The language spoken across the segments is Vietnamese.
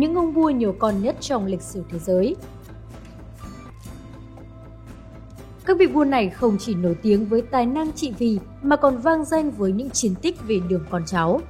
những ông vua nhiều con nhất trong lịch sử thế giới. Các vị vua này không chỉ nổi tiếng với tài năng trị vì mà còn vang danh với những chiến tích về đường con cháu.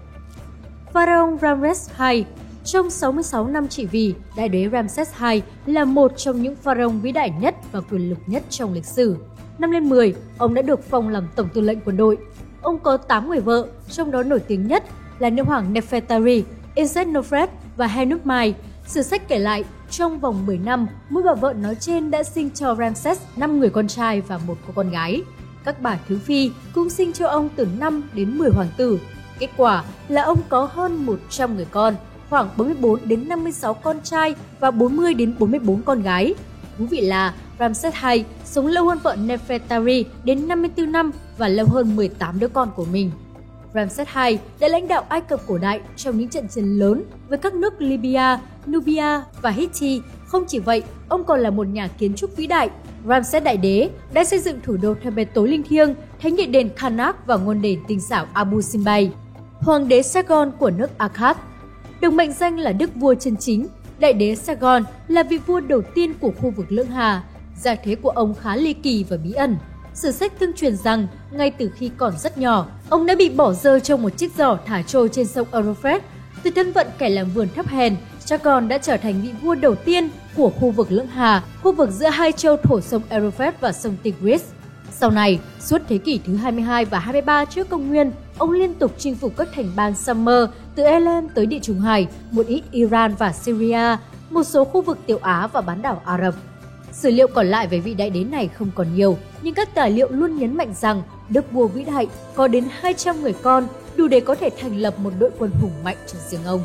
Pharaoh Ramses II trong 66 năm trị vì, đại đế Ramses II là một trong những pharaoh vĩ đại nhất và quyền lực nhất trong lịch sử. Năm lên 10, ông đã được phong làm tổng tư lệnh quân đội. Ông có 8 người vợ, trong đó nổi tiếng nhất là nữ hoàng Nefertari, Inset-Nofret và Henuk Mai. Sử sách kể lại, trong vòng 10 năm, mỗi bà vợ nói trên đã sinh cho Ramses 5 người con trai và một cô con gái. Các bà thứ phi cũng sinh cho ông từ 5 đến 10 hoàng tử. Kết quả là ông có hơn 100 người con, khoảng 44 đến 56 con trai và 40 đến 44 con gái. Thú vị là Ramses II sống lâu hơn vợ Nefertari đến 54 năm và lâu hơn 18 đứa con của mình. Ramses II đã lãnh đạo Ai Cập cổ đại trong những trận chiến lớn với các nước Libya, Nubia và Hittite. Không chỉ vậy, ông còn là một nhà kiến trúc vĩ đại. Ramses Đại Đế đã xây dựng thủ đô Thebes tối linh thiêng, thánh địa đền Karnak và ngôi đền tinh xảo Abu Simbay. Hoàng đế Sargon của nước Akkad được mệnh danh là đức vua chân chính. Đại đế Sargon là vị vua đầu tiên của khu vực Lưỡng Hà. Gia thế của ông khá ly kỳ và bí ẩn. Sử sách tương truyền rằng, ngay từ khi còn rất nhỏ, ông đã bị bỏ rơi trong một chiếc giỏ thả trôi trên sông Europhrad. Từ thân phận kẻ làm vườn thấp hèn, Sargon đã trở thành vị vua đầu tiên của khu vực Lưỡng Hà, khu vực giữa hai châu thổ sông Europhrad và sông Tigris. Sau này, suốt thế kỷ thứ 22 và 23 trước công nguyên, ông liên tục chinh phục các thành bang Summer từ Elam tới Địa Trung Hải, một ít Iran và Syria, một số khu vực Tiểu Á và bán đảo Ả Rập. Sử liệu còn lại về vị đại đế này không còn nhiều, nhưng các tài liệu luôn nhấn mạnh rằng đức vua vĩ đại có đến 200 người con, đủ để có thể thành lập một đội quân hùng mạnh cho riêng ông.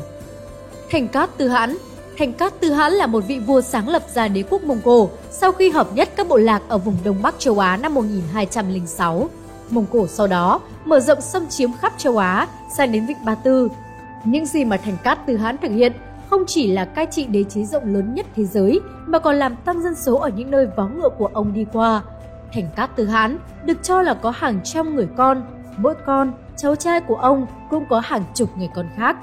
Thành Cát Tư Hãn Thành Cát Tư Hãn là một vị vua sáng lập ra đế quốc Mông Cổ sau khi hợp nhất các bộ lạc ở vùng Đông Bắc châu Á năm 1206. Mông Cổ sau đó mở rộng xâm chiếm khắp châu Á sang đến Vịnh Ba Tư. Những gì mà Thành Cát Tư Hãn thực hiện không chỉ là cai trị đế chế rộng lớn nhất thế giới mà còn làm tăng dân số ở những nơi vó ngựa của ông đi qua. Thành Cát Tư Hãn được cho là có hàng trăm người con, mỗi con, cháu trai của ông cũng có hàng chục người con khác.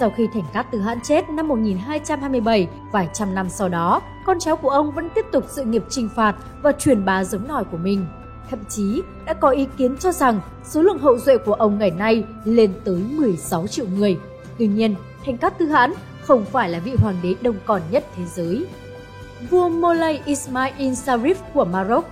Sau khi Thành Cát Tư Hãn chết năm 1227, vài trăm năm sau đó, con cháu của ông vẫn tiếp tục sự nghiệp trừng phạt và truyền bá giống nòi của mình. Thậm chí đã có ý kiến cho rằng số lượng hậu duệ của ông ngày nay lên tới 16 triệu người. Tuy nhiên, Thành Cát Tư Hãn không phải là vị hoàng đế đông còn nhất thế giới. Vua Moulay Ismail Sharif của Maroc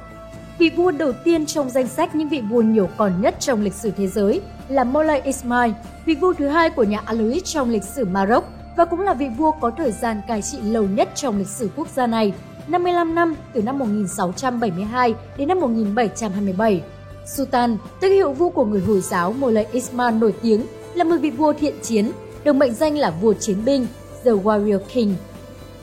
Vị vua đầu tiên trong danh sách những vị vua nhiều còn nhất trong lịch sử thế giới là Moulay Ismail, vị vua thứ hai của nhà Alois trong lịch sử Maroc và cũng là vị vua có thời gian cai trị lâu nhất trong lịch sử quốc gia này, 55 năm từ năm 1672 đến năm 1727. Sultan, tức hiệu vua của người Hồi giáo Moulay Ismail nổi tiếng, là một vị vua thiện chiến, được mệnh danh là vua chiến binh, The Warrior King.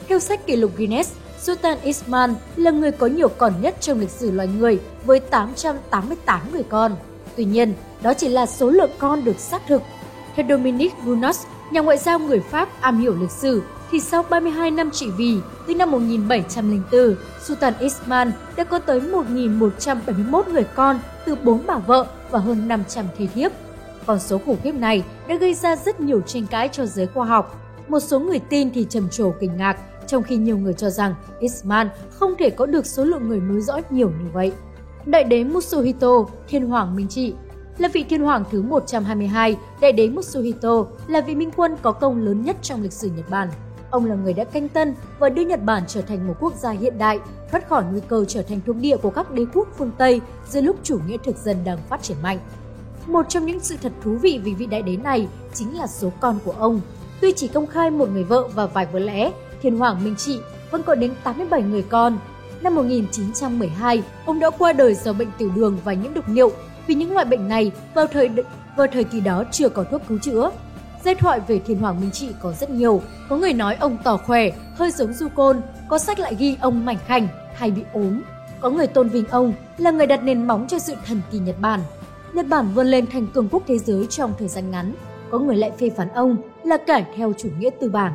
Theo sách kỷ lục Guinness, Sultan Ismail là người có nhiều con nhất trong lịch sử loài người với 888 người con. Tuy nhiên, đó chỉ là số lượng con được xác thực. Theo Dominique Brunos, nhà ngoại giao người Pháp am hiểu lịch sử, thì sau 32 năm trị vì, từ năm 1704, Sultan Ismail đã có tới 1.171 người con từ 4 bà vợ và hơn 500 thế thiếp. Con số khủng khiếp này đã gây ra rất nhiều tranh cãi cho giới khoa học. Một số người tin thì trầm trồ kinh ngạc, trong khi nhiều người cho rằng Isman không thể có được số lượng người nối dõi nhiều như vậy. Đại đế Musuhito thiên hoàng Minh Trị, là vị thiên hoàng thứ 122, đại đế Musuhito là vị minh quân có công lớn nhất trong lịch sử Nhật Bản. Ông là người đã canh tân và đưa Nhật Bản trở thành một quốc gia hiện đại, thoát khỏi nguy cơ trở thành thuộc địa của các đế quốc phương Tây dưới lúc chủ nghĩa thực dân đang phát triển mạnh. Một trong những sự thật thú vị về vị đại đế này chính là số con của ông. Tuy chỉ công khai một người vợ và vài vợ lẽ, thiên hoàng Minh Trị vẫn có đến 87 người con. Năm 1912, ông đã qua đời do bệnh tiểu đường và nhiễm độc niệu. Vì những loại bệnh này, vào thời vào thời kỳ đó chưa có thuốc cứu chữa. Giai thoại về thiên hoàng Minh Trị có rất nhiều. Có người nói ông tỏ khỏe, hơi giống du côn. Có sách lại ghi ông mảnh khảnh hay bị ốm. Có người tôn vinh ông là người đặt nền móng cho sự thần kỳ Nhật Bản. Nhật Bản vươn lên thành cường quốc thế giới trong thời gian ngắn. Có người lại phê phán ông là kẻ theo chủ nghĩa tư bản.